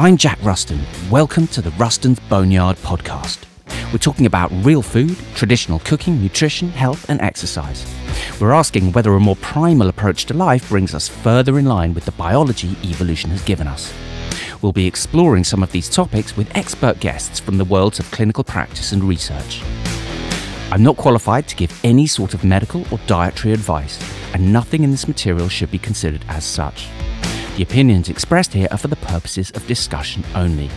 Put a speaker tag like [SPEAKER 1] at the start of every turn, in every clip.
[SPEAKER 1] I'm Jack Ruston. Welcome to the Ruston's Boneyard podcast. We're talking about real food, traditional cooking, nutrition, health, and exercise. We're asking whether a more primal approach to life brings us further in line with the biology evolution has given us. We'll be exploring some of these topics with expert guests from the worlds of clinical practice and research. I'm not qualified to give any sort of medical or dietary advice, and nothing in this material should be considered as such. The opinions expressed here are for the purposes of discussion only.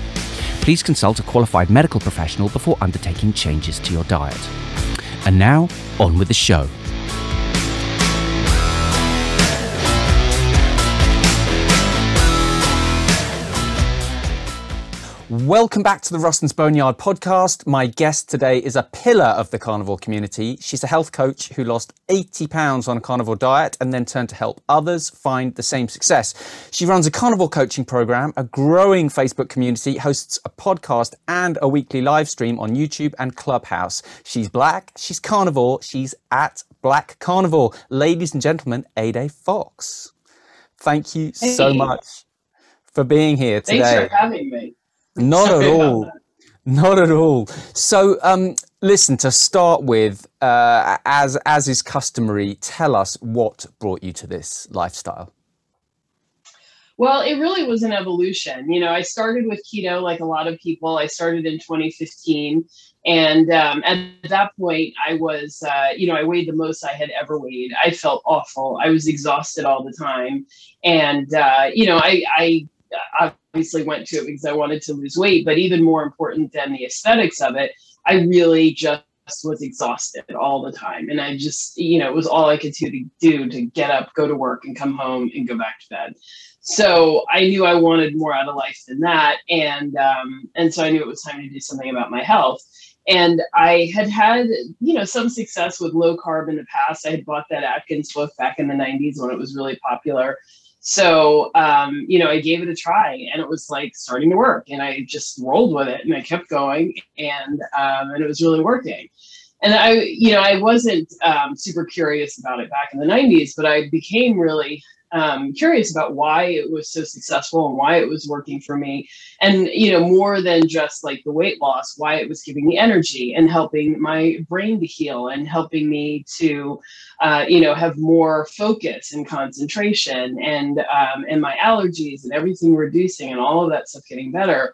[SPEAKER 1] Please consult a qualified medical professional before undertaking changes to your diet. And now, on with the show. Welcome back to the Ruston's Boneyard podcast. My guest today is a pillar of the carnivore community. She's a health coach who lost 80 pounds on a carnivore diet and then turned to help others find the same success. She runs a carnivore coaching program, a growing Facebook community, hosts a podcast and a weekly live stream on YouTube and Clubhouse. She's black, she's carnivore, she's at Black Carnivore. Ladies and gentlemen, Ade Fox. Thank you hey. so much for being here today.
[SPEAKER 2] Thanks for having me.
[SPEAKER 1] Not at all. Not at all. So, um, listen. To start with, uh, as as is customary, tell us what brought you to this lifestyle.
[SPEAKER 2] Well, it really was an evolution. You know, I started with keto like a lot of people. I started in 2015. And um, at that point, I was, uh, you know, I weighed the most I had ever weighed. I felt awful. I was exhausted all the time. And, uh, you know, I, I obviously went to it because I wanted to lose weight, but even more important than the aesthetics of it, I really just was exhausted all the time. And I just, you know, it was all I could do to to get up, go to work, and come home and go back to bed. So I knew I wanted more out of life than that, and um, and so I knew it was time to do something about my health. And I had had, you know, some success with low carb in the past. I had bought that Atkins book back in the 90s when it was really popular. So, um, you know, I gave it a try and it was like starting to work and I just rolled with it and I kept going and, um, and it was really working. And I, you know, I wasn't um, super curious about it back in the 90s, but I became really um, curious about why it was so successful and why it was working for me. And, you know, more than just like the weight loss, why it was giving me energy and helping my brain to heal and helping me to, uh, you know, have more focus and concentration and, um, and my allergies and everything reducing and all of that stuff getting better.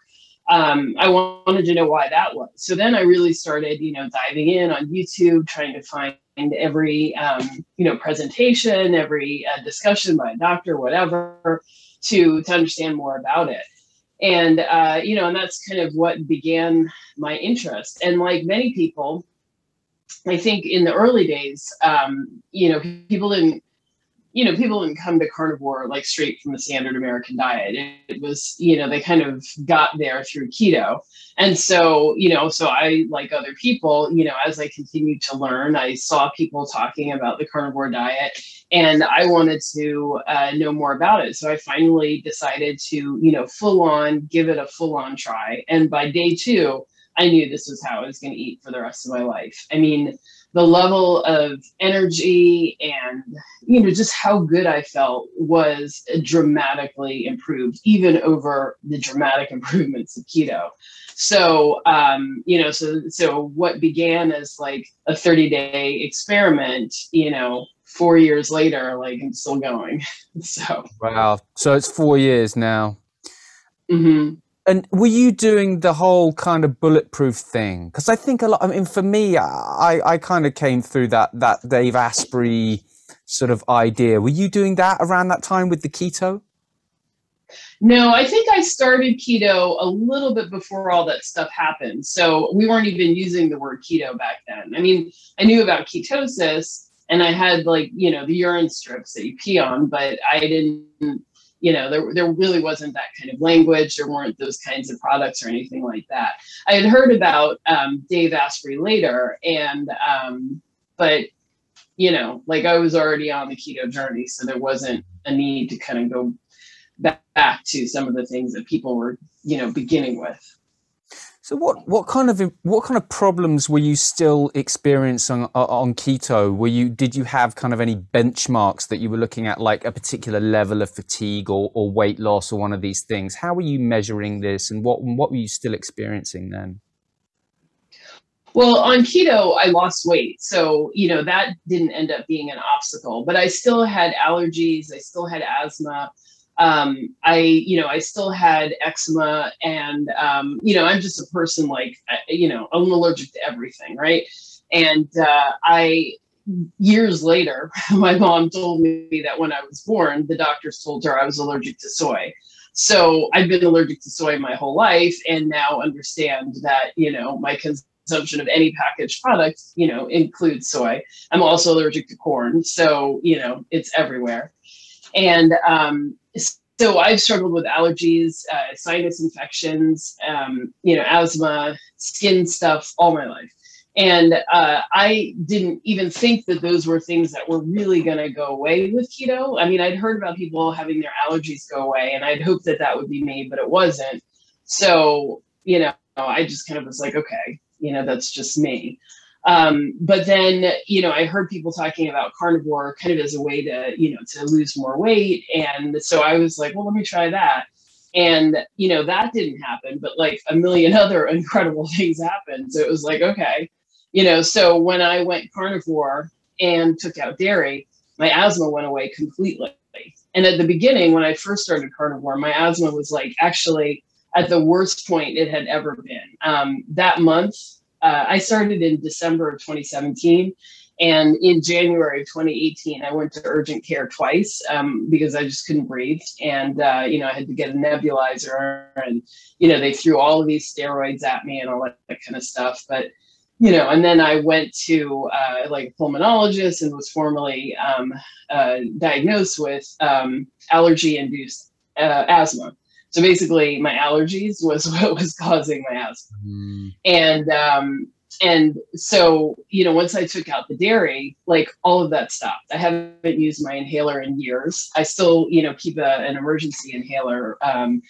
[SPEAKER 2] Um, I wanted to know why that was. So then I really started, you know, diving in on YouTube, trying to find every um, you know presentation, every uh, discussion by a doctor, whatever, to to understand more about it. And uh, you know, and that's kind of what began my interest. And like many people, I think in the early days, um, you know, people didn't you know, people didn't come to carnivore like straight from the standard American diet. It, it, was, you know, they kind of got there through keto. And so, you know, so I, like other people, you know, as I continued to learn, I saw people talking about the carnivore diet and I wanted to uh, know more about it. So I finally decided to, you know, full on give it a full on try. And by day two, I knew this was how I was going to eat for the rest of my life. I mean, the level of energy and you know just how good i felt was dramatically improved even over the dramatic improvements of keto. So um you know so so what began as like a 30 day experiment you know four years later like i'm still going. So
[SPEAKER 1] wow. So it's four years now.
[SPEAKER 2] Mm-hmm
[SPEAKER 1] and were you doing the whole kind of bulletproof thing? Because I think a lot. I mean, for me, I I kind of came through that that Dave Asprey sort of idea. Were you doing that around that time with the keto?
[SPEAKER 2] No, I think I started keto a little bit before all that stuff happened. So we weren't even using the word keto back then. I mean, I knew about ketosis and I had like, you know, the urine strips that you pee on, but I didn't you know there, there really wasn't that kind of language. There weren't those kinds of products or anything like that. I had heard about um, dave asprey later and um, but you know like i was already on the keto journey so there wasn't a need to kind of go back, back to some of the things that people were you know beginning with
[SPEAKER 1] So what what kind of what kind of problems were you still experiencing on, on, keto? Were you did you have kind of any benchmarks that you were looking at, like a particular level of fatigue or, or weight loss or one of these things? How were you measuring this, and what what were you still experiencing then?
[SPEAKER 2] Well, on keto, I lost weight, so you know that didn't end up being an obstacle. But I still had allergies. I still had asthma um, I, you know, I still had eczema and, um, you know, I'm just a person like, you know, I'm allergic to everything. Right. And uh, I, years later, my mom told me that when I was born, the doctors told her I was allergic to soy. So I've been allergic to soy my whole life and now understand that, you know, my consumption of any packaged product, you know, includes soy. I'm also allergic to corn. So, you know, it's everywhere. And um, so I've struggled with allergies, uh, sinus infections, um, you know, asthma, skin stuff all my life. And uh, I didn't even think that those were things that were really going to go away with keto. I mean, I'd heard about people having their allergies go away, and I'd hoped that that would be me, but it wasn't. So, you know, I just kind of was like, okay, you know, that's just me. Um, but then, you know, I heard people talking about carnivore kind of as a way to, you know, to lose more weight. And so I was like, well, let me try that. And, you know, that didn't happen, but like a million other incredible things happened. So it was like, okay, you know, so when I went carnivore and took out dairy, my asthma went away completely. And at the beginning, when I first started carnivore, my asthma was like actually at the worst point it had ever been. Um, that month, uh, I started in December of 2017. And in January of 2018, I went to urgent care twice um, because I just couldn't breathe. And, uh, you know, I had to get a nebulizer and, you know, they threw all of these steroids at me and all that, that kind of stuff. But, you know, and then I went to uh, like a pulmonologist and was formally um, uh, diagnosed with um, allergy induced uh, asthma. So basically, my allergies was what was causing my asthma. Mm. And um, and so you know, once I took out the dairy, like all of that stopped. I haven't used my inhaler in years. I still you know keep a, an emergency inhaler, um,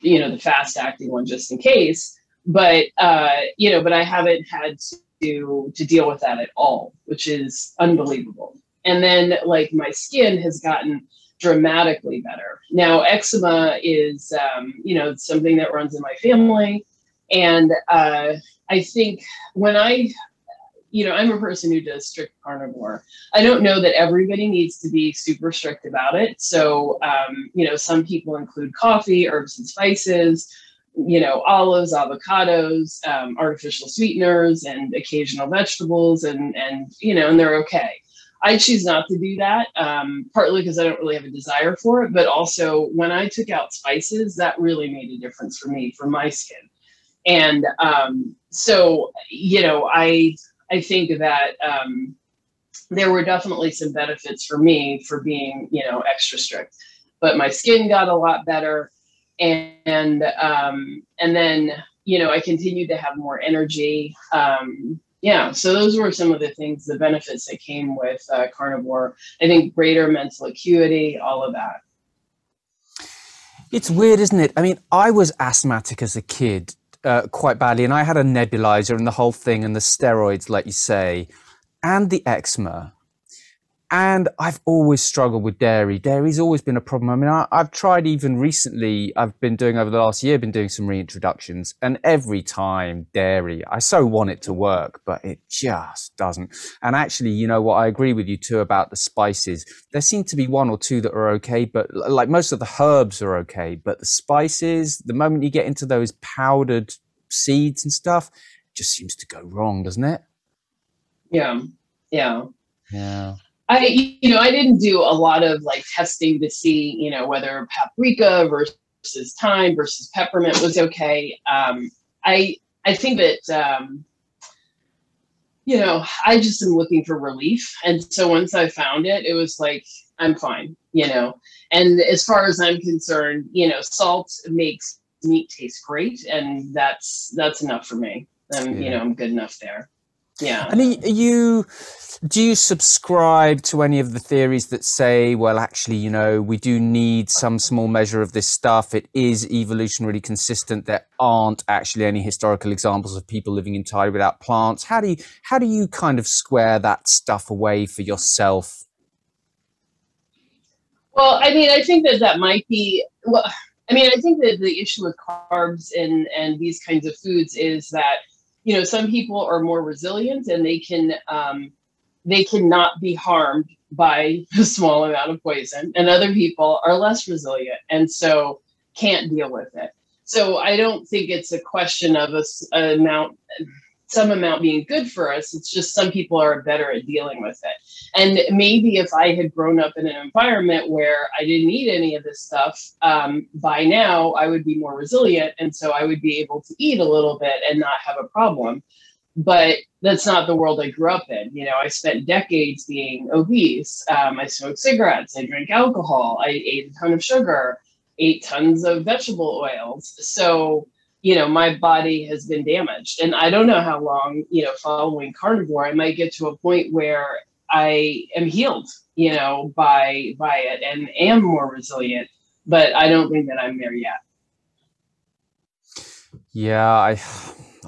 [SPEAKER 2] you know, the fast acting one just in case. But uh, you know, but I haven't had to to deal with that at all, which is unbelievable. And then like my skin has gotten dramatically better. Now, eczema is, um, you know, something that runs in my family. And uh, I think when I, you know, I'm a person who does strict carnivore. I don't know that everybody needs to be super strict about it. So, um, you know, some people include coffee, herbs and spices, you know, olives, avocados, um, artificial sweeteners, and occasional vegetables, and and you know, and they're okay. I choose not to do that, um, partly because I don't really have a desire for it, but also when I took out spices, that really made a difference for me, for my skin. And um, so, you know, I I think that um, there were definitely some benefits for me for being, you know, extra strict. But my skin got a lot better, and um, and then you know I continued to have more energy. Um, yeah, so those were some of the things, the benefits that came with uh, carnivore. I think greater mental acuity, all of that.
[SPEAKER 1] It's weird, isn't it? I mean, I was asthmatic as a kid uh, quite badly, and I had a nebulizer and the whole thing, and the steroids, like you say, and the eczema. And I've always struggled with dairy. Dairy's always been a problem. I mean, I, have tried even recently, I've been doing over the last year, been doing some reintroductions, and every time dairy, I so want it to work, but it just doesn't. And actually, you know what? I agree with you too about the spices. There seem to be one or two that are okay, but like most of the herbs are okay, but the spices, the moment you get into those powdered seeds and stuff, just seems to go wrong, doesn't it?
[SPEAKER 2] Yeah. Yeah.
[SPEAKER 1] Yeah.
[SPEAKER 2] I, you know, I didn't do a lot of like testing to see, you know, whether paprika versus thyme versus peppermint was okay. Um, I, I think that, um, you know, I just am looking for relief. And so once I found it, it was like, I'm fine, you know. And as far as I'm concerned, you know, salt makes meat taste great. And that's, that's enough for me. And, yeah. you know, I'm good enough there. Yeah.
[SPEAKER 1] And are you do you subscribe to any of the theories that say, well, actually, you know, we do need some small measure of this stuff. It is evolutionarily consistent. There aren't actually any historical examples of people living entirely without plants. How do you how do you kind of square that stuff away for yourself?
[SPEAKER 2] Well, I mean, I think that that might be well. I mean, I think that the issue with carbs and and these kinds of foods is that you know some people are more resilient and they can um, they cannot be harmed by a small amount of poison, and other people are less resilient and so can't deal with it. So I don't think it's a question of a, a amount, some amount being good for us. It's just some people are better at dealing with it. And maybe if I had grown up in an environment where I didn't eat any of this stuff, um, by now I would be more resilient, and so I would be able to eat a little bit and not have a problem but that's not the world I grew up in. You know, I spent decades being obese. Um, I smoked cigarettes. I drank alcohol. I ate a ton of sugar. Ate tons of vegetable oils. So, you know, my body has been damaged, and I don't know how long. You know, following carnivore, I might get to a point where I am healed. You know, by by it, and am more resilient. But I don't think that I'm there yet.
[SPEAKER 1] Yeah, I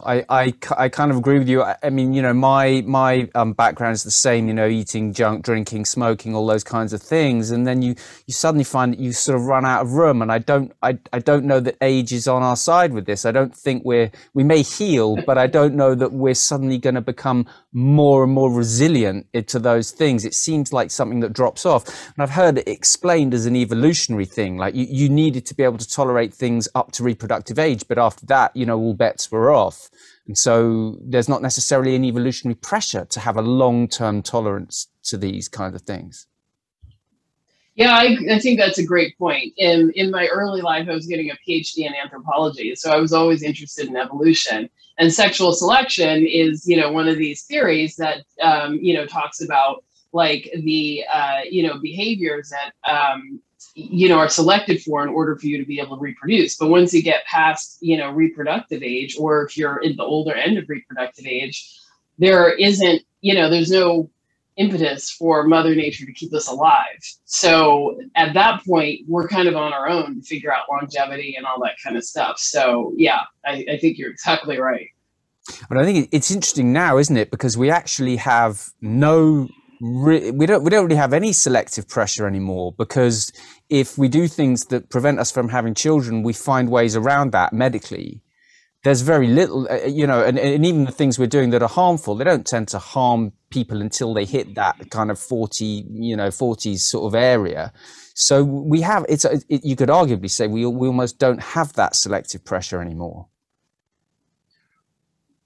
[SPEAKER 1] I, I, I kind of agree with you. I, I mean, you know, my my um, background is the same. You know, eating junk, drinking, smoking, all those kinds of things, and then you you suddenly find that you sort of run out of room. And I don't I, I don't know that age is on our side with this. I don't think we're we may heal, but I don't know that we're suddenly going to become more and more resilient to those things. It seems like something that drops off. And I've heard it explained as an evolutionary thing. Like you, you needed to be able to tolerate things up to reproductive age, but after that, you know, all bets were off. And so there's not necessarily an evolutionary pressure to have a long term tolerance to these kinds of things.
[SPEAKER 2] Yeah, I, I, think that's a great point. In in my early life, I was getting a PhD in anthropology, so I was always interested in evolution. And sexual selection is, you know, one of these theories that, um, you know, talks about like the, uh, you know, behaviors that um, you know are selected for in order for you to be able to reproduce but once you get past you know reproductive age or if you're in the older end of reproductive age there isn't you know there's no impetus for mother nature to keep us alive. So at that point we're kind of on our own to figure out longevity and all that kind of stuff. So yeah i, I think you're exactly right.
[SPEAKER 1] But i think it's interesting now isn't it? Because we actually have no we don't we don't really have any selective pressure anymore because if we do things that prevent us from having children, we find ways around that medically. There's very little, uh, uh, you know, and, and even the things we're doing that are harmful, they don't tend to harm people until they hit that kind of 40, you know, 40s sort of area. So we have, it's, it, you could arguably say we, we almost don't have that selective pressure anymore.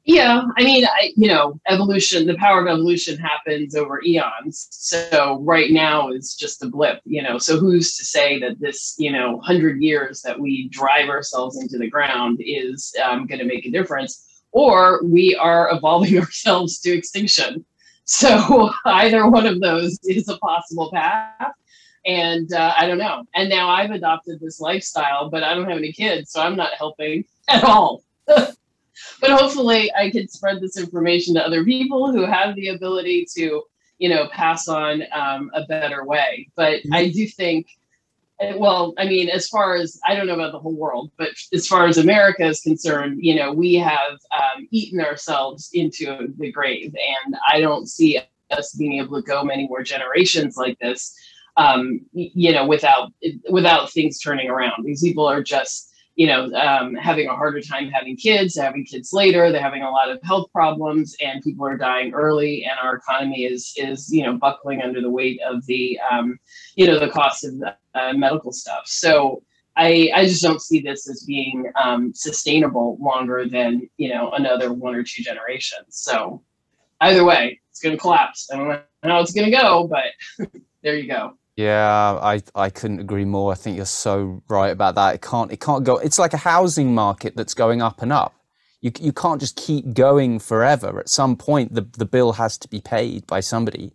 [SPEAKER 2] Yeah, I mean, I, you know, evolution, the power of evolution happens over eons. So right now is just a blip, you know. So who's to say that this, you know, 100 years that we drive ourselves into the ground is um, going to make a difference? Or we are evolving ourselves to extinction. So either one of those is a possible path. And uh, I don't know. And now I've adopted this lifestyle, but I don't have any kids, so I'm not helping at all. but hopefully I can spread this information to other people who have the ability to, you know, pass on um, a better way. But mm-hmm. I do think, well, I mean, as far as I don't know about the whole world, but as far as America is concerned, you know, we have um, eaten ourselves into the grave, and I don't see us being able to go many more generations like this. Um, you know, without without things turning around, these people are just you know, um, having a harder time having kids, having kids later. They're having a lot of health problems, and people are dying early. And our economy is is you know buckling under the weight of the um, you know the cost of uh, medical stuff. So I I just don't see this as being um, sustainable longer than you know another one or two generations. So either way, it's going to collapse. I don't know how it's going to go, but there you go.
[SPEAKER 1] Yeah, I, I couldn't agree more. I think you're so right about that. It can't it can't go. It's like a housing market that's going up and up. You you can't just keep going forever. At some point, the the bill has to be paid by somebody.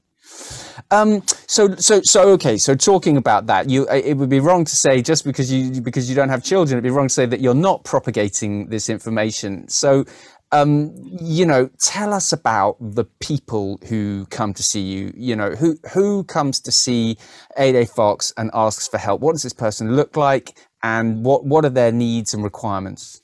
[SPEAKER 1] Um, so so so okay. So talking about that, you it would be wrong to say just because you because you don't have children, it'd be wrong to say that you're not propagating this information. So um, you know, tell us about the people who come to see you. You know, who who comes to see Ade Fox and asks for help? What does this person look like, and what what are their needs and requirements?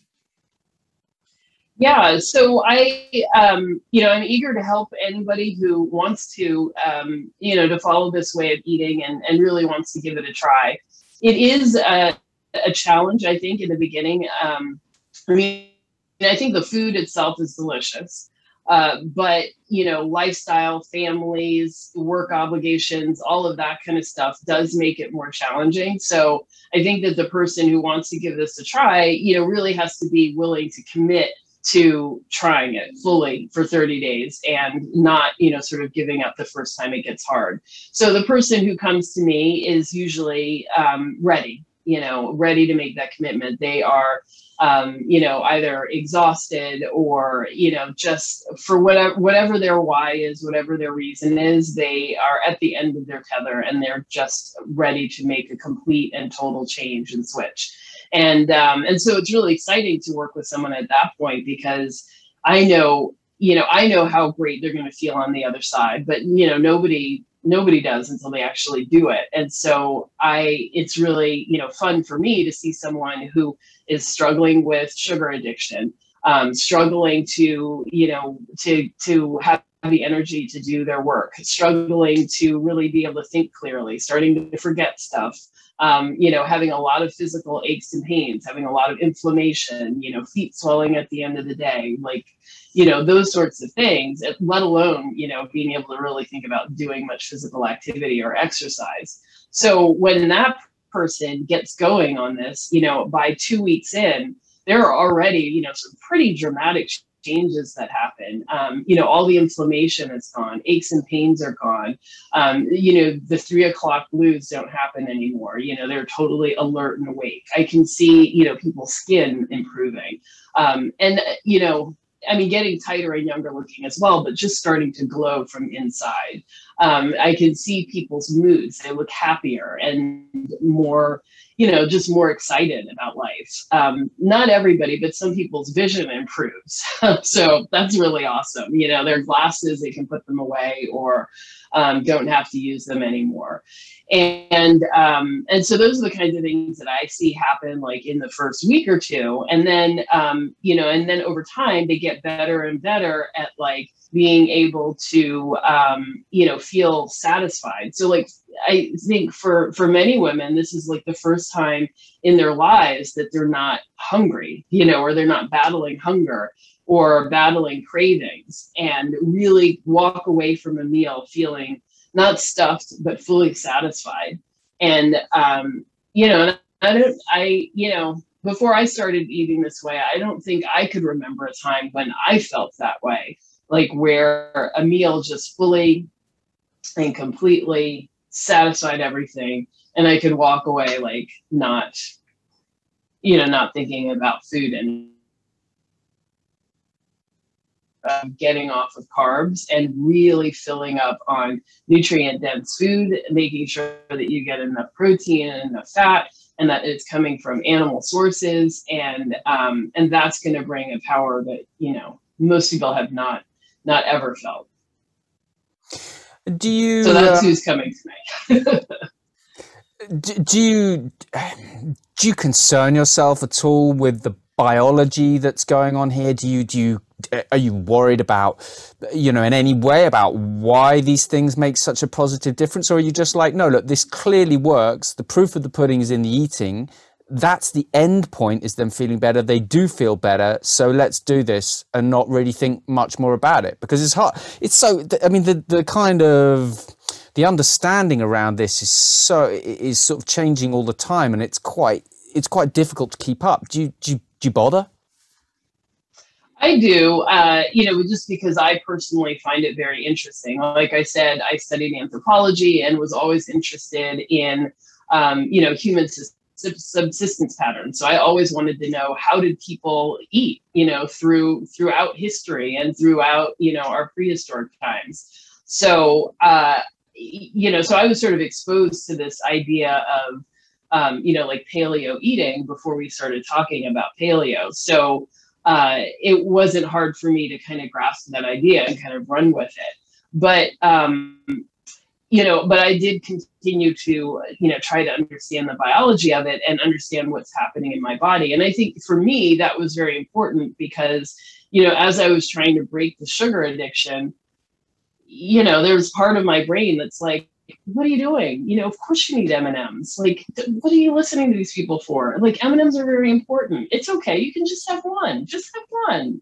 [SPEAKER 2] Yeah, so I, um, you know, I'm eager to help anybody who wants to, um, you know, to follow this way of eating and, and really wants to give it a try. It is a, a challenge, I think, in the beginning. Um, I mean, I think the food itself is delicious, uh, but you know, lifestyle, families, work obligations, all of that kind of stuff does make it more challenging. So I think that the person who wants to give this a try, you know, really has to be willing to commit to trying it fully for 30 days and not you know sort of giving up the first time it gets hard. So the person who comes to me is usually um, ready you know ready to make that commitment. They are um, you know either exhausted or you know just for whatever whatever their why is whatever their reason is they are at the end of their tether and they're just ready to make a complete and total change and switch. And um, and so it's really exciting to work with someone at that point because I know you know I know how great they're going to feel on the other side, but you know nobody nobody does until they actually do it. And so i it's really you know fun for me to see someone who is struggling with sugar addiction um, struggling to you know to to have the energy to do their work struggling to really be able to think clearly starting to forget stuff um, you know, having a lot of physical aches and pains, having a lot of inflammation, you know, feet swelling at the end of the day, like, you know, those sorts of things, let alone, you know, being able to really think about doing much physical activity or exercise. So when that person gets going on this, you know, by two weeks in, there are already, you know, some pretty dramatic changes that happen. Um, you know, all the inflammation is gone, aches and pains are gone. Um, you know, the three o'clock blues don't happen anymore. You know, they're totally alert and awake. I can see, you know, people's skin improving. Um, and, you know, I mean, getting tighter and younger looking as well, but just starting to glow from inside. Um, I can see people's moods. They look happier and more, you know, just more excited about life. Um, not everybody, but some people's vision improves. so that's really awesome. You know, their glasses, they can put them away or um, don't have to use them anymore. And um, and so those are the kinds of things that I see happen like in the first week or two, and then um, you know, and then over time they get better and better at like being able to um, you know feel satisfied. So like I think for for many women, this is like the first time in their lives that they're not hungry, you know, or they're not battling hunger or battling cravings, and really walk away from a meal feeling not stuffed but fully satisfied. And um, you know i don't i you know before i started eating this way i don't think i could remember a time when i felt that way like where a meal just fully and completely satisfied everything and i could walk away like not you know not thinking about food and um, getting off of carbs and really filling up on nutrient dense food, making sure that you get enough protein and enough fat, and that it's coming from animal sources, and um, and that's going to bring a power that you know most people have not not ever felt.
[SPEAKER 1] Do you?
[SPEAKER 2] So that's uh, who's coming to me.
[SPEAKER 1] do, do you do you concern yourself at all with the biology that's going on here? Do you do you are you worried about you know in any way about why these things make such a positive difference? Or are you just like no look this clearly works. The proof of the pudding is in the eating. That's the end point is them feeling better. They do feel better. So let's do this and not really think much more about it because it's hard. It's so i mean the the kind of the understanding around this is so is sort of changing all the time and it's quite it's quite difficult to keep up. Do you do you do you bother?
[SPEAKER 2] I do, uh, you know, just because I personally find it very interesting. Like I said, I studied anthropology and was always interested in, um, you know, human subsistence patterns. So I always wanted to know how did people eat, you know, through throughout history and throughout, you know, our prehistoric times. So, uh, you know, so I was sort of exposed to this idea of um, you know, like paleo eating before we started talking about paleo. So, uh, it wasn't hard for me to kind of grasp that idea and kind of run with it. But um, you know, but I did continue to, you know, try to understand the biology of it and understand what's happening in my body. And I think for me, that was very important because, you know, as I was trying to break the sugar addiction, you know, there's part of my brain that's like, what are you doing? You know, of course you need M&Ms. Like, what are you listening to these people for? Like, M&Ms are very important. It's okay. You can just have one. Just have one.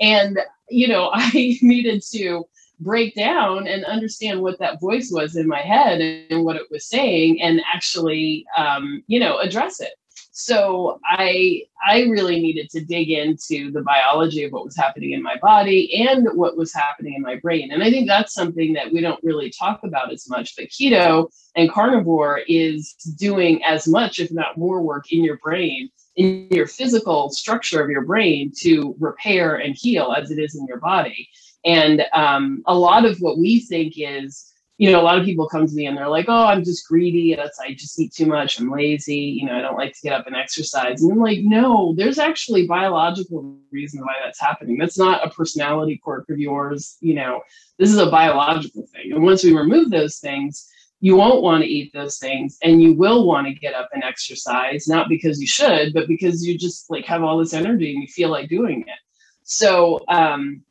[SPEAKER 2] And, you know, I needed to break down and understand what that voice was in my head and what it was saying and actually um, you know address it so i i really needed to dig into the biology of what was happening in my body and what was happening in my brain. And i think that's something that we don't really talk about as much but keto and carnivore is doing as much if not more work in your brain in your physical structure of your brain to repair and heal as it is in your body. And um, a lot of what we think is, you know, a lot of people come to me and they're like, "Oh, I'm just greedy. That's I just eat too much. I'm lazy. You know, I don't like to get up and exercise." And I'm like, "No, there's actually biological reason why that's happening. That's not a personality quirk of yours. You know, this is a biological thing. And once we remove those things." you won't want to eat those things and you will want to get up and exercise not because you should but because you just like have all this energy and you feel like doing it so um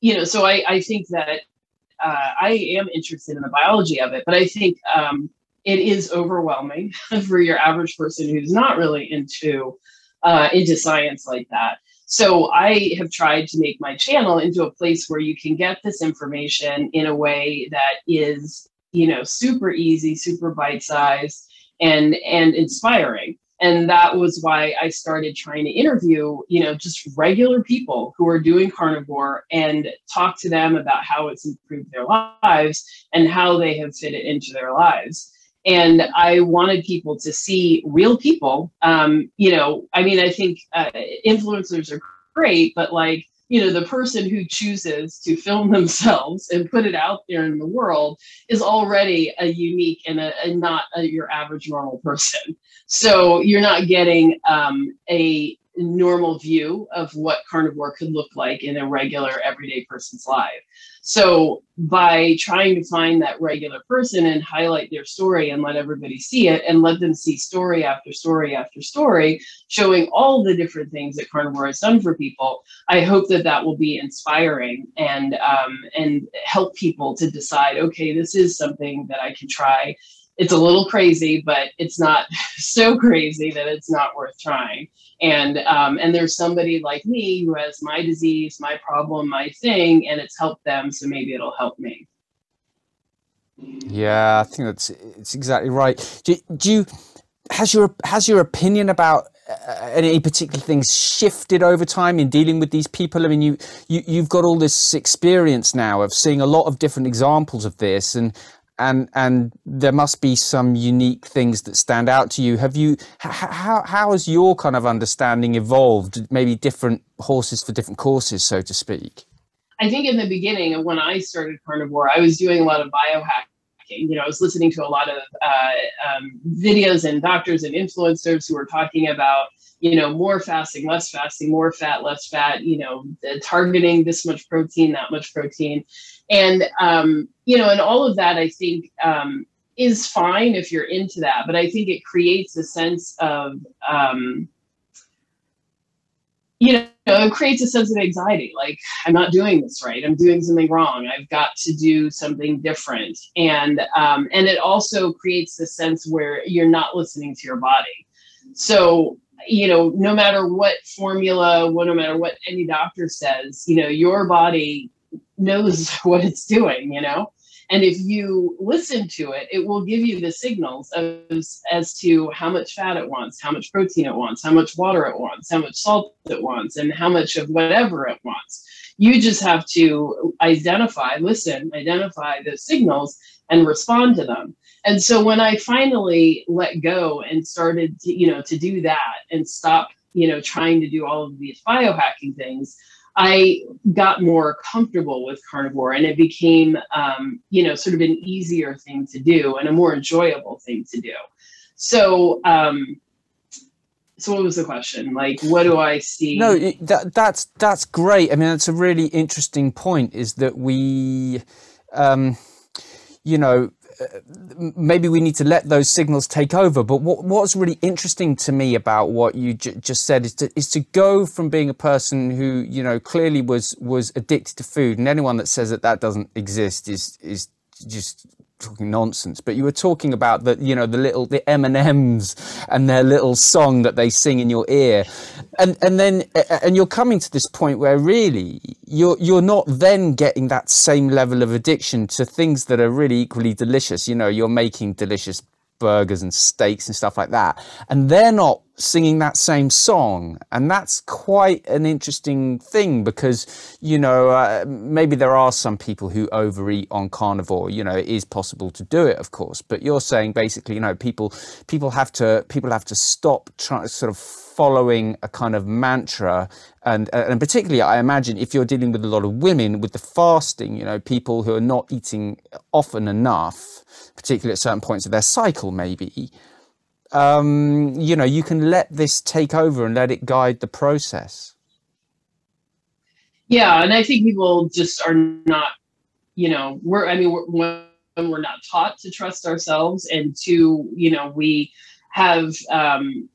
[SPEAKER 2] you know, so I, I think that uh, I am interested in the biology of it, but I think um, it is overwhelming for your average person who's not really into uh, into science like that. So I have tried to make my channel into a place where you can get this information in a way that is, you know, super easy, super bite sized, and and inspiring and that was why i started trying to interview you know just regular people who are doing carnivore and talk to them about how it's improved their lives and how they have fit it into their lives. And i wanted people to see real people. Um, you know i mean i think uh, influencers are great but like you know the person who chooses to film themselves and put it out there in the world is already a unique and, a, and not a, your average normal person. So you're not getting um, a normal view of what carnivore could look like in a regular everyday person's life so by trying to find that regular person and highlight their story and let everybody see it and let them see story after story after story showing all the different things that carnivore has done for people, I hope that that will be inspiring and um, and help people to decide, okay, this is something that I can try. It's a little crazy, but it's not so crazy that it's not worth trying. And um, and there's somebody like me who has my disease my problem my thing and it's helped them so maybe it'll help me.
[SPEAKER 1] Yeah i think that's it's exactly right. Do, do you has your has your opinion about uh, any particular things shifted over time in dealing with these people? I mean you, you you've got all this experience now of seeing a lot of different examples of this and and and there must be some unique things that stand out to you. Have you how how has your kind of understanding evolved? Maybe different horses for different courses so to speak.
[SPEAKER 2] I think in the beginning when i started carnivore i was doing a lot of biohacking. You know i was listening to a lot of uh, um, videos and doctors and influencers who were talking about you know more fasting less fasting more fat less fat you know targeting this much protein that much protein and um, you know and all of that i think um, is fine if you're into that but i think it creates a sense of um, you know it creates a sense of anxiety like i'm not doing this right i'm doing something wrong i've got to do something different. And um, and it also creates the sense where you're not listening to your body. So you know no matter what formula no matter what any doctor says you know your body knows what it's doing, you know? And if you listen to it, it will give you the signals as, as to how much fat it wants, how much protein it wants, how much water it wants, how much salt it wants, and how much of whatever it wants. You just have to identify, listen, identify those signals and respond to them. And so when I finally let go and started to, you know, to do that and stop, you know, trying to do all of these biohacking things, I got more comfortable with carnivore and it became, um, you know, sort of an easier thing to do and a more enjoyable thing to do. So, um, so what was the question? Like what do i see?
[SPEAKER 1] No that, that's that's great. I mean that's a really interesting point is that we um you know maybe we need to let those signals take over. But what, what's really interesting to me about what you j- just said is to, is to go from being a person who, you know, clearly was, was addicted to food and anyone that says that that doesn't exist is, is just talking nonsense, but you were talking about the you know the little the M and M's and their little song that they sing in your ear, and and then and you're coming to this point where really you're you're not then getting that same level of addiction to things that are really equally delicious. You know, you're making delicious burgers and steaks and stuff like that. And they're not singing that same song. And that's quite an interesting thing because, you know, uh, maybe there are some people who overeat on carnivore. You know, it is possible to do it, of course. But you're saying basically, you know, people people have to people have to stop trying to sort of following a kind of mantra and and particularly I imagine if you're dealing with a lot of women with the fasting you know people who are not eating often enough particularly at certain points of their cycle, maybe, um, you know, you can let this take over and let it guide the process.
[SPEAKER 2] Yeah, and I think people just are not, you know, we're. I mean, we're, when we're not taught to trust ourselves, and two, you know, we have um,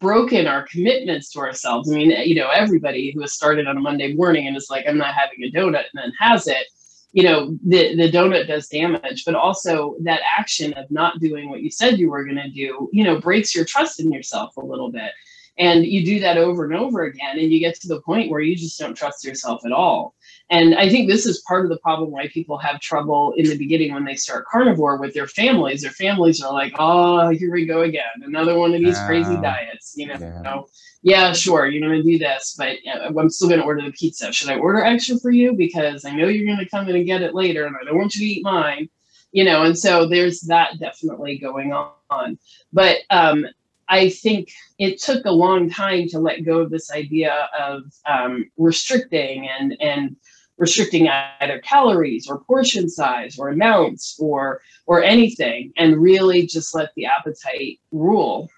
[SPEAKER 2] broken our commitments to ourselves. I mean, you know, everybody who has started on a Monday morning and is like, I'm not having a donut, and then has it you know the the donut does damage but also that action of not doing what you said you were going to do you know breaks your trust in yourself a little bit and you do that over and over again and you get to the point where you just don't trust yourself at all and i think this is part of the problem why people have trouble in the beginning when they start carnivore with their families their families are like oh here we go again another one of these uh, crazy diets you know yeah yeah, sure, you're going to do this, but I'm still going to order the pizza. Should I order extra for you? Because I know you're going to come in and get it later, and I don't want you to eat mine. You know, and so there's that definitely going on. But um, I think it took a long time to let go of this idea of um, restricting and and restricting either calories or portion size or amounts or or anything, and really just let the appetite rule.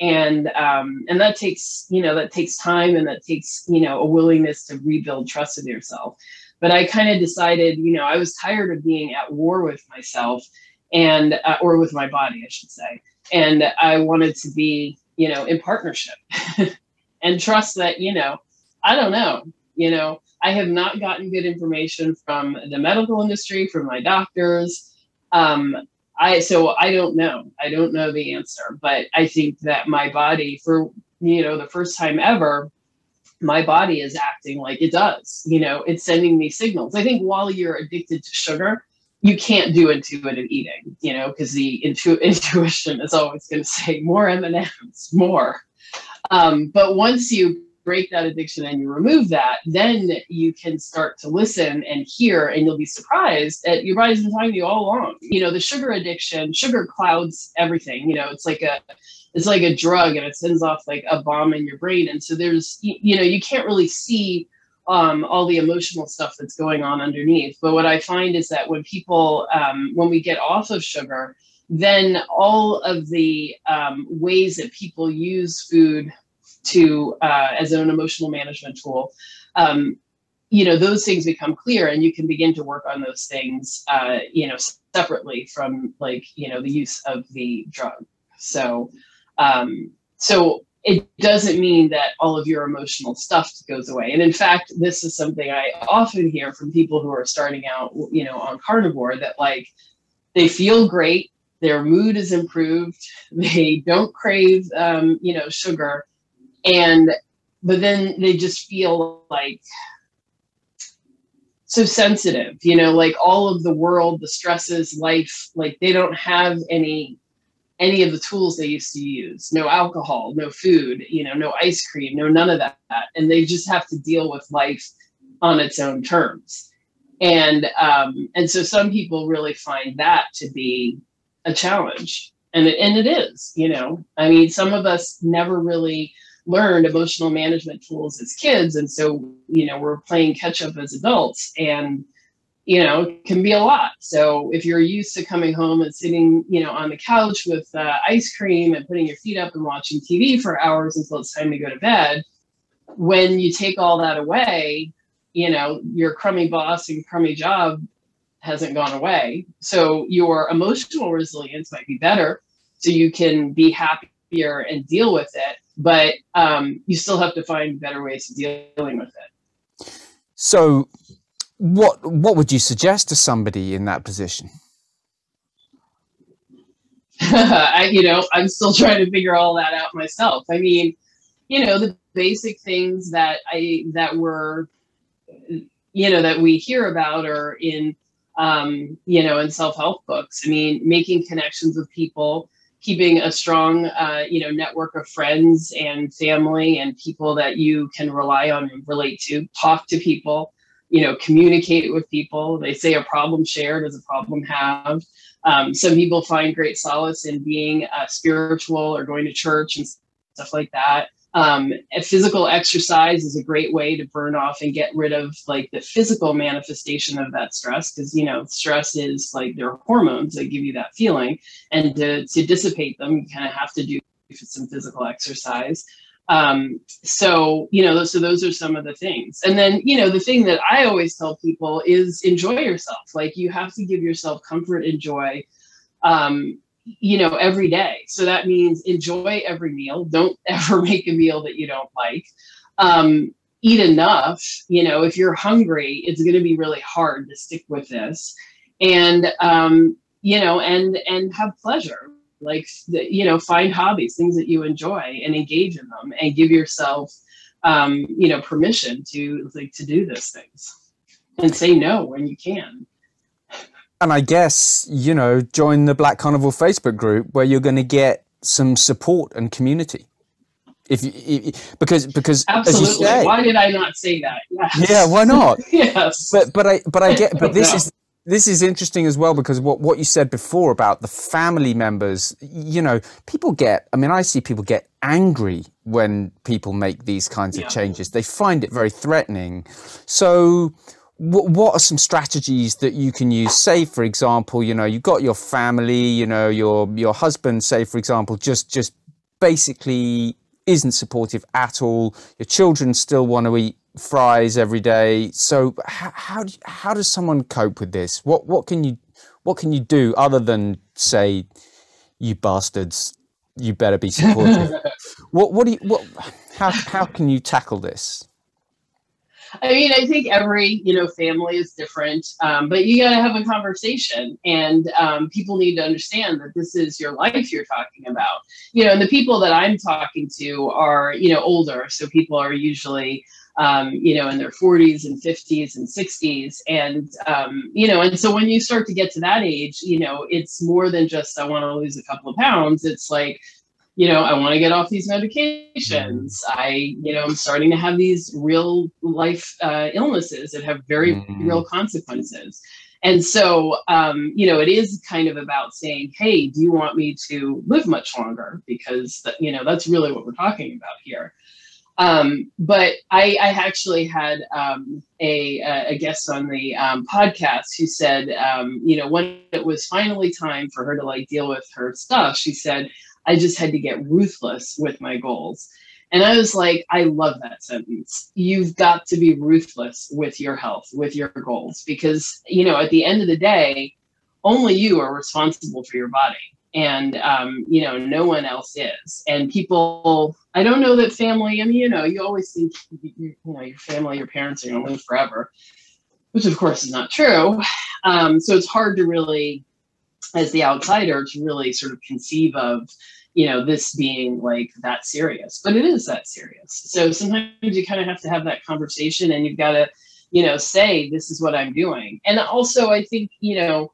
[SPEAKER 2] And um, and that takes you know that takes time and that takes you know a willingness to rebuild trust in yourself. But i kind of decided you know i was tired of being at war with myself and uh, or with my body i should say. And i wanted to be you know in partnership and trust that you know i don't know you know i have not gotten good information from the medical industry from my doctors um, I so I don't know. I don't know the answer, but I think that my body, for you know, the first time ever, my body is acting like it does. You know, it's sending me signals. I think while you're addicted to sugar, you can't do intuitive eating. You know, because the intu- intuition is always going to say more M and M's, more. Um, but once you break that addiction and you remove that, then you can start to listen and hear, and you'll be surprised that your body's been talking to you all along. You know, the sugar addiction, sugar clouds everything. You know, it's like a it's like a drug and it sends off like a bomb in your brain. And so there's you, you know, you can't really see um, all the emotional stuff that's going on underneath. But what I find is that when people um, when we get off of sugar, then all of the um, ways that people use food to uh, as an emotional management tool um, you know those things become clear and you can begin to work on those things uh, you know separately from like you know the use of the drug. So um, so it doesn't mean that all of your emotional stuff goes away. And in fact this is something i often hear from people who are starting out you know on carnivore that like they feel great their mood is improved they don't crave um, you know sugar and but then they just feel like so sensitive you know like all of the world the stresses life like they don't have any any of the tools they used to use. No alcohol no food you know no ice cream no none of that. And they just have to deal with life on its own terms. And um and so some people really find that to be a challenge. And it, and it is you know. I mean some of us never really learned emotional management tools as kids. And so you know we're playing catch up as adults and you know can be a lot. So if you're used to coming home and sitting you know on the couch with uh, ice cream and putting your feet up and watching tv for hours until it's time to go to bed when you take all that away you know your crummy boss and crummy job hasn't gone away. So your emotional resilience might be better so you can be happier and deal with it but um, you still have to find better ways of dealing with it
[SPEAKER 1] so what what would you suggest to somebody in that position?
[SPEAKER 2] I, you know, I'm still trying to figure all that out myself. I mean, you know, the basic things that I that were, you know, that we hear about are in, um, you know, in self help books. I mean, making connections with people, keeping a strong, uh, you know, network of friends and family and people that you can rely on and relate to. Talk to people you know communicate with people they say a problem shared is a problem halved um, some people find great solace in being uh, spiritual or going to church and stuff like that um, physical exercise is a great way to burn off and get rid of like the physical manifestation of that stress because you know stress is like there are hormones that give you that feeling and to, to dissipate them you kind of have to do some physical exercise. Um, so you know so those are some of the things. And then you know the thing that i always tell people is enjoy yourself. Like you have to give yourself comfort and joy. Um, you know every day. So that means enjoy every meal. Don't ever make a meal that you don't like. Um, eat enough. You know if you're hungry it's going to be really hard to stick with this. And um, you know and and have pleasure. Like you know find hobbies things that you enjoy and engage in them and give yourself um, you know permission to like to do those things. And say no when you can
[SPEAKER 1] and i guess you know join the black Carnivore facebook group where you're going to get some support and community if you if, because because
[SPEAKER 2] absolutely say, why did i not say that
[SPEAKER 1] yes. yeah why not
[SPEAKER 2] yes
[SPEAKER 1] but but i but i get but this is this is interesting as well because what, what you said before about the family members, you know, people get, I mean, I see people get angry when people make these kinds yeah. of changes. They find it very threatening. So, what, what are some strategies that you can use? Say, for example, you know, you've got your family, you know, your, your husband, say, for example, just, just basically isn't supportive at all. Your children still want to eat fries every day. So how how, do, how does someone cope with this? What what can you what can you do other than say, you bastards, you better be supportive? what what do you what how how can you tackle this?
[SPEAKER 2] I mean, I think every you know family is different, um, but you got to have a conversation, and um, people need to understand that this is your life you're talking about. You know, and the people that I'm talking to are you know older, so people are usually um, you know, in their 40s and 50s and 60s. And, um, you know, and so when you start to get to that age, you know, it's more than just, I want to lose a couple of pounds. It's like, you know, I want to get off these medications. I, you know, I'm starting to have these real life uh, illnesses that have very mm-hmm. real consequences. And so, um, you know, it is kind of about saying, hey, do you want me to live much longer? Because, you know, that's really what we're talking about here. Um, but I, I, actually had um, a, a, guest on the um, podcast who said, um, you know, when it was finally time for her to like deal with her stuff, she said, I just had to get ruthless with my goals. And I was like, I love that sentence. You've got to be ruthless with your health, with your goals, because, you know, at the end of the day, only you are responsible for your body and um, you know no one else is and people i don't know that family i mean you know you always think you, know your family your parents are going to live forever which of course is not true um, so it's hard to really as the outsider to really sort of conceive of you know this being like that serious but it is that serious so sometimes you kind of have to have that conversation and you've got to you know say this is what i'm doing and also i think you know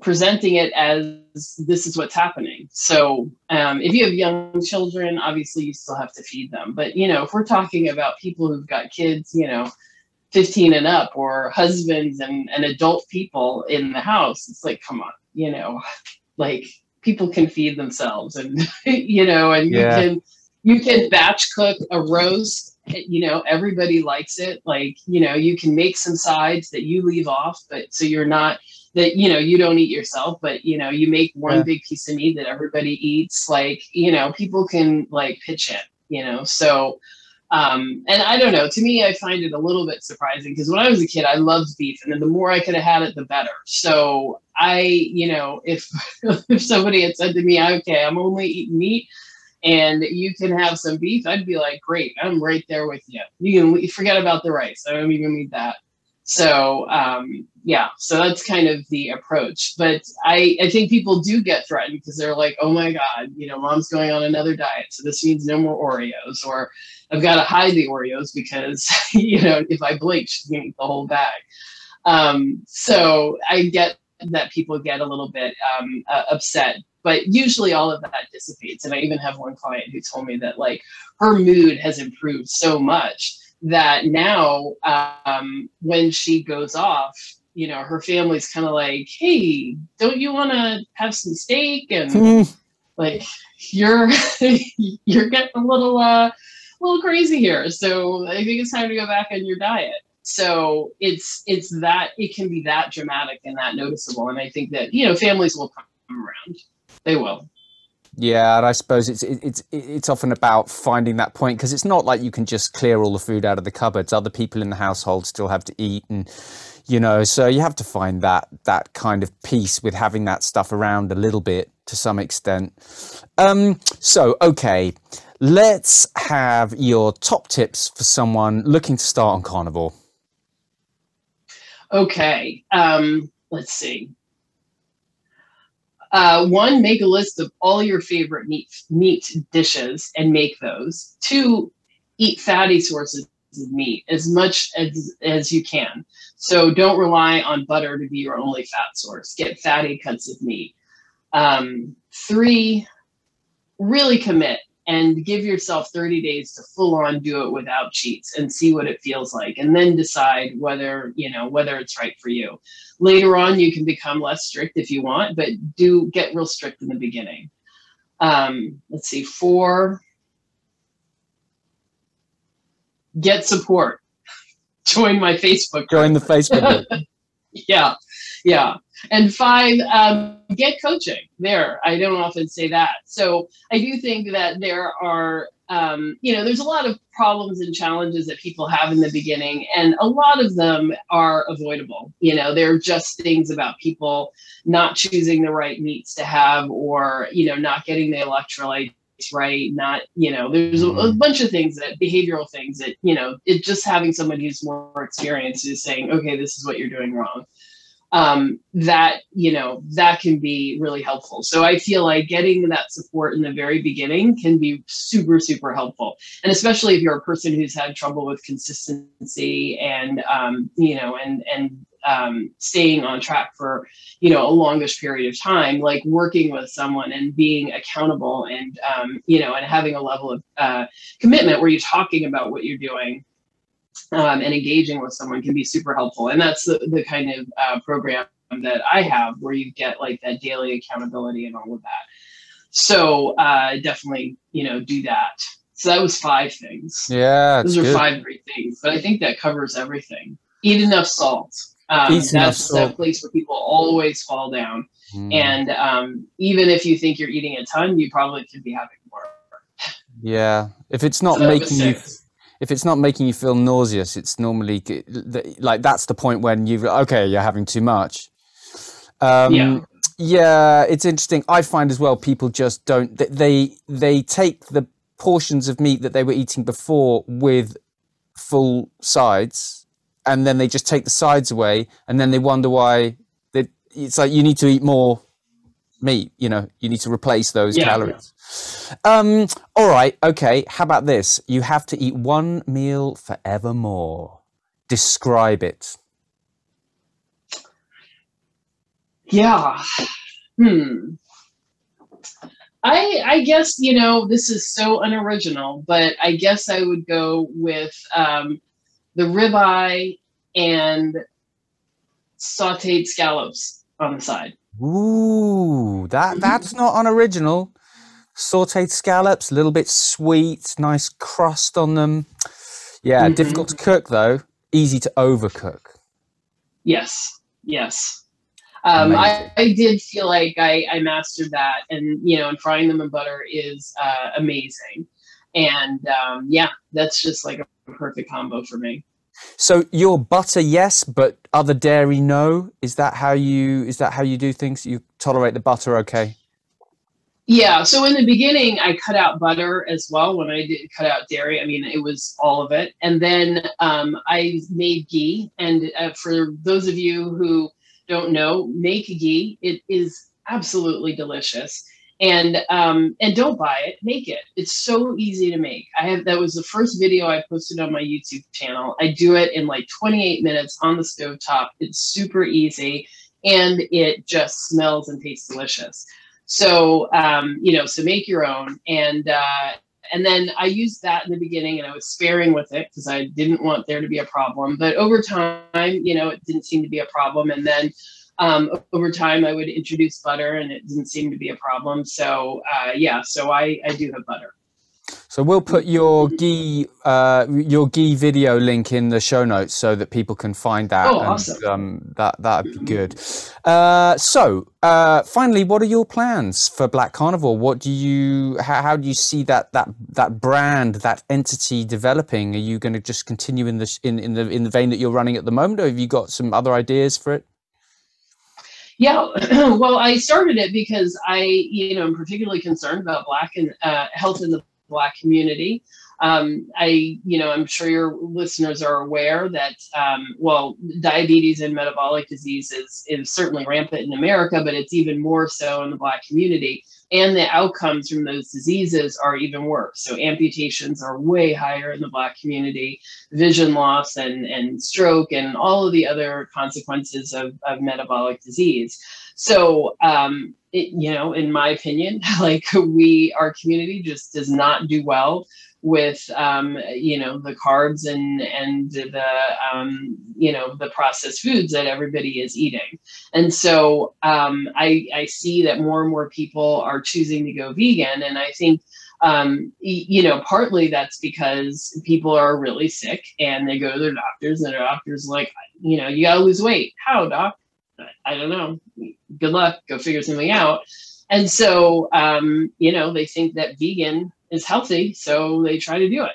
[SPEAKER 2] presenting it as this is what's happening. So um, if you have young children, obviously you still have to feed them. But you know, if we're talking about people who've got kids, you know, 15 and up, or husbands and, and adult people in the house, it's like, come on, you know, like people can feed themselves, and you know, and yeah. you can you can batch cook a roast you know everybody likes it like you know you can make some sides that you leave off but so you're not that you know you don't eat yourself but you know you make one yeah. big piece of meat that everybody eats like you know people can like pitch in you know so um and i don't know to me i find it a little bit surprising because when i was a kid i loved beef and the more i could have had it the better so i you know if if somebody had said to me okay i'm only eating meat and you can have some beef, I'd be like, great, I'm right there with you. You can forget about the rice. I don't even need that. So um, yeah, so that's kind of the approach. But I, I think people do get threatened because they're like, oh my God, you know, mom's going on another diet. So this means no more Oreos. Or I've got to hide the Oreos because, you know, if I blink, she's going to eat the whole bag. Um, so I get that people get a little bit um, uh, upset but usually all of that dissipates and i even have one client who told me that like her mood has improved so much that now um, when she goes off you know her family's kind of like hey don't you want to have some steak and mm. like you're you're getting a little uh a little crazy here so i think it's time to go back on your diet so it's it's that it can be that dramatic and that noticeable and i think that you know families will come around they will.
[SPEAKER 1] Yeah, and I suppose it's it's it's often about finding that point because it's not like you can just clear all the food out of the cupboards. Other people in the household still have to eat, and you know, so you have to find that that kind of peace with having that stuff around a little bit to some extent. Um, so okay, let's have your top tips for someone looking to start on carnivore.
[SPEAKER 2] Okay, um, let's see. Uh, one, make a list of all your favorite meat meat dishes and make those. Two, eat fatty sources meat as much as as you can. So don't rely on butter to be your only fat source. Get fatty cuts of meat. Um, three, really commit and give yourself 30 days to full on do it without cheats and see what it feels like and then decide whether you know whether it's right for you later on you can become less strict if you want but do get real strict in the beginning um, let's see four get support. Join my facebook
[SPEAKER 1] join the facebook
[SPEAKER 2] yeah yeah. And five um, get coaching there. I don't often say that. So i do think that there are um, you know there's a lot of problems and challenges that people have in the beginning and a lot of them are avoidable. You know they're just things about people not choosing the right meats to have or you know not getting the electrolytes right not you know there's a, a, mm-hmm. bunch of things that behavioral things that you know it just having someone who's more experienced is saying okay this is what you're doing wrong. Um, that you know that can be really helpful. So i feel like getting that support in the very beginning can be super super helpful. And especially if you're a person who's had trouble with consistency and um, you know and and um, staying on track for you know a longish period of time like working with someone and being accountable and um, you know and having a level of uh, commitment where you're talking about what you're doing um, and engaging with someone can be super helpful. And that's the, the kind of uh, program that I have where you get like that daily accountability and all of that. So uh, definitely, you know, do that. So that was five things.
[SPEAKER 1] Yeah,
[SPEAKER 2] those are good. five great things. But I think that covers everything. Eat enough salt. Um, that's that place where people always fall down. Mm. And um, even if you think you're eating a ton, you probably could be having more.
[SPEAKER 1] Yeah, if it's not so making you if it's not making you feel nauseous, it's normally like that's the point when you've okay, you're having too much. Um, yeah. Yeah, it's interesting. I find as well people just don't they they take the portions of meat that they were eating before with full sides, and then they just take the sides away, and then they wonder why. They, it's like you need to eat more meat. You know, you need to replace those yeah, calories. Um, all right, okay. How about this? You have to eat one meal forevermore. Describe it.
[SPEAKER 2] Yeah. Hmm. I I guess you know this is so unoriginal, but I guess I would go with um, the ribeye and sautéed scallops on the side.
[SPEAKER 1] Ooh, that that's not unoriginal sauteed scallops, a little bit sweet, nice crust on them. Yeah, mm-hmm. difficult to cook though, easy to overcook.
[SPEAKER 2] Yes, yes. Um, I, I, did feel like I, I, mastered that, and you know, and frying them in butter is uh, amazing. And um, yeah, that's just like a perfect combo for me.
[SPEAKER 1] So your butter, yes, but other dairy, no. Is that how you? Is that how you do things? You tolerate the butter, okay?
[SPEAKER 2] Yeah. So in the beginning, I cut out butter as well. When I did cut out dairy, I mean, it was all of it. And then um, I made ghee. And uh, for those of you who don't know, make ghee. It is absolutely delicious. And um, and don't buy it, make it. It's so easy to make. I have that was the first video I posted on my YouTube channel. I do it in like 28 minutes on the stove top. It's super easy and it just smells and tastes delicious. So um, you know, so make your own and uh, and then I used that in the beginning and I was sparing with it because I didn't want there to be a problem. But over time, you know, it didn't seem to be a problem. And then um, over time, I would introduce butter and it didn't seem to be a problem. So uh, yeah, so I, I do have butter.
[SPEAKER 1] So we'll put your ghee uh, your ghee video link in the show notes so that people can find that.
[SPEAKER 2] Oh, and, awesome! Um,
[SPEAKER 1] that that'd be good. Uh, so uh, finally, what are your plans for Black Carnivore? What do you how, how, do you see that that that brand that entity developing? Are you going to just continue in the in, in the in the vein that you're running at the moment, or have you got some other ideas for it?
[SPEAKER 2] Yeah, well, I started it because I, you know, I'm particularly concerned about Black and uh, health in the Black community. Um, I, you know, I'm sure your listeners are aware that, um, well, diabetes and metabolic disease is, is certainly rampant in America, but it's even more so in the Black community. And the outcomes from those diseases are even worse. So amputations are way higher in the Black community, vision loss and, and stroke, and all of the other consequences of, of metabolic disease. So, um, it, you know, in my opinion, like we, our community just does not do well with, um, you know, the carbs and and the, um, you know, the processed foods that everybody is eating. And so um, I, I see that more and more people are choosing to go vegan, and I think um, you know, partly that's because people are really sick and they go to their doctors and their doctor's like, you know, you gotta lose weight. How, doc? I don't know. Good luck. Go figure something out. And so, um, you know, they think that vegan is healthy, so they try to do it.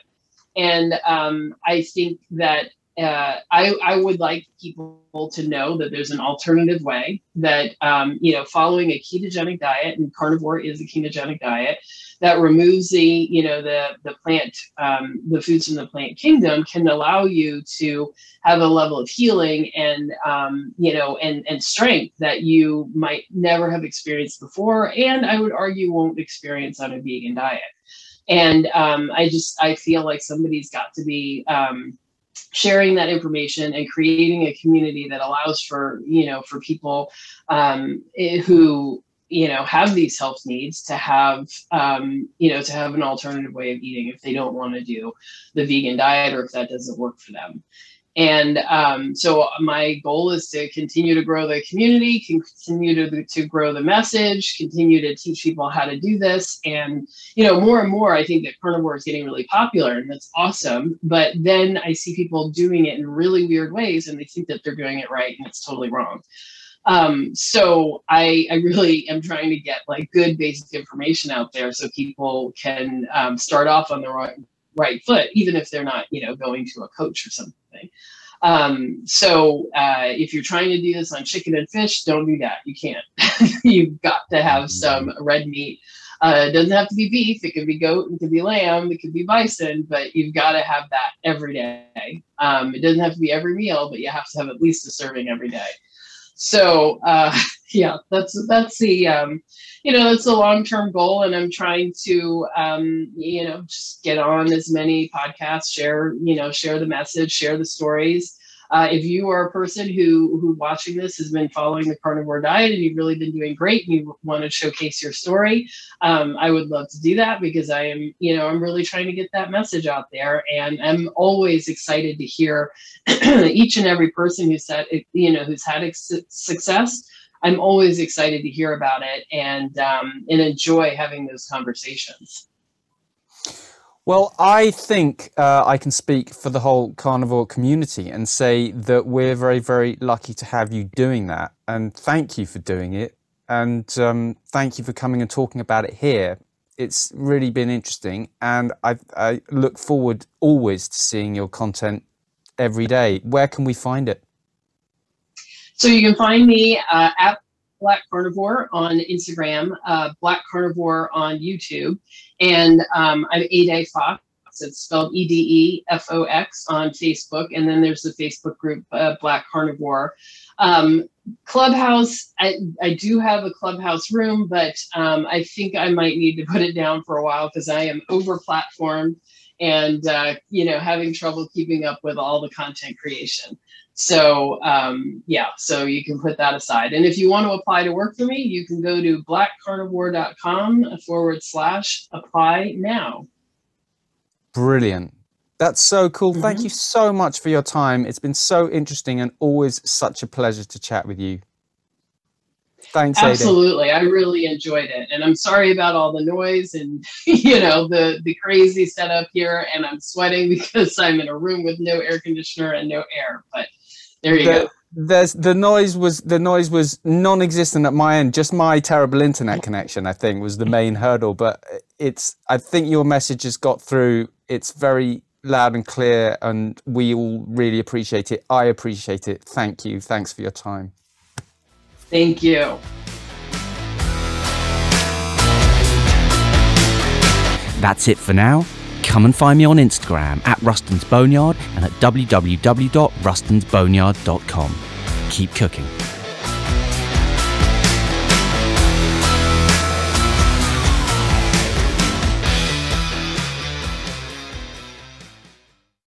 [SPEAKER 2] And um, I think that uh, I, I would like people to know that there's an alternative way that um, you know following a ketogenic diet and carnivore is a ketogenic diet that removes the you know the the plant um, the foods from the plant kingdom can allow you to have a level of healing and um, you know and and strength that you might never have experienced before and I would argue won't experience on a vegan diet. And um, I just I feel like somebody's got to be um, sharing that information and creating a community that allows for you know for people um, eh, who you know have these health needs to have um, you know to have an alternative way of eating if they don't want to do the vegan diet or if that doesn't work for them and um, so my goal is to continue to grow the community, continue to, to grow the message, continue to teach people how to do this. And, you know, more and more, I think that carnivore is getting really popular and that's awesome. But then I see people doing it in really weird ways and they think that they're doing it right and it's totally wrong. Um, so I, I really am trying to get like good basic information out there so people can um, start off on the right, right foot, even if they're not, you know, going to a coach or something. Um, so uh, if you're trying to do this on chicken and fish, don't do that. You can't. You've got to have some red meat. Uh, it doesn't have to be beef. It could be goat. It could be lamb. It could be bison. But you've got to have that every day. Um, it doesn't have to be every meal, but you have to have at least a serving every day. So uh, yeah, that's that's the um, you know that's the long term goal, and I'm trying to um, you know just get on as many podcasts, share you know share the message, share the stories. Uh, if you are a person who who watching this has been following the carnivore diet and you've really been doing great and you want to showcase your story, um, I would love to do that because I am, you know, I'm really trying to get that message out there, and I'm always excited to hear each and every person who's had, you know, who's had success. I'm always excited to hear about it and um, and enjoy having those conversations.
[SPEAKER 1] Well, I think uh, I can speak for the whole carnivore community and say that we're very, very lucky to have you doing that. And thank you for doing it. And um, thank you for coming and talking about it here. It's really been interesting. And I, I look forward always to seeing your content every day. Where can we find it?
[SPEAKER 2] So you can find me uh, at Black Carnivore on Instagram, uh, Black Carnivore on YouTube, and um, I'm Ade Fox. It's spelled E D E F O X on Facebook, and then there's the Facebook group uh, Black Carnivore. Um, Clubhouse, I, I do have a Clubhouse room, but um, I think I might need to put it down for a while because I am over platformed and uh, you know having trouble keeping up with all the content creation. So um, yeah, so you can put that aside. And if you want to apply to work for me, you can go to blackcarnivore.com forward slash apply now.
[SPEAKER 1] Brilliant. That's so cool. Mm-hmm. Thank you so much for your time. It's been so interesting and always such a pleasure to chat with you. Thanks.
[SPEAKER 2] Absolutely. Aiden. I really enjoyed it. And I'm sorry about all the noise and you know the the crazy setup here and I'm sweating because I'm in a room with no air conditioner and no air. But there you the, go.
[SPEAKER 1] There's the noise was the noise was non-existent at my end. Just my terrible internet connection, I think, was the main hurdle. But it's I think your message has got through. It's very loud and clear, and we all really appreciate it. I appreciate it. Thank you. Thanks for your time.
[SPEAKER 2] Thank you.
[SPEAKER 1] That's it for now. Come and find me on Instagram at Ruston's Boneyard and at www.rustonsboneyard.com. Keep cooking.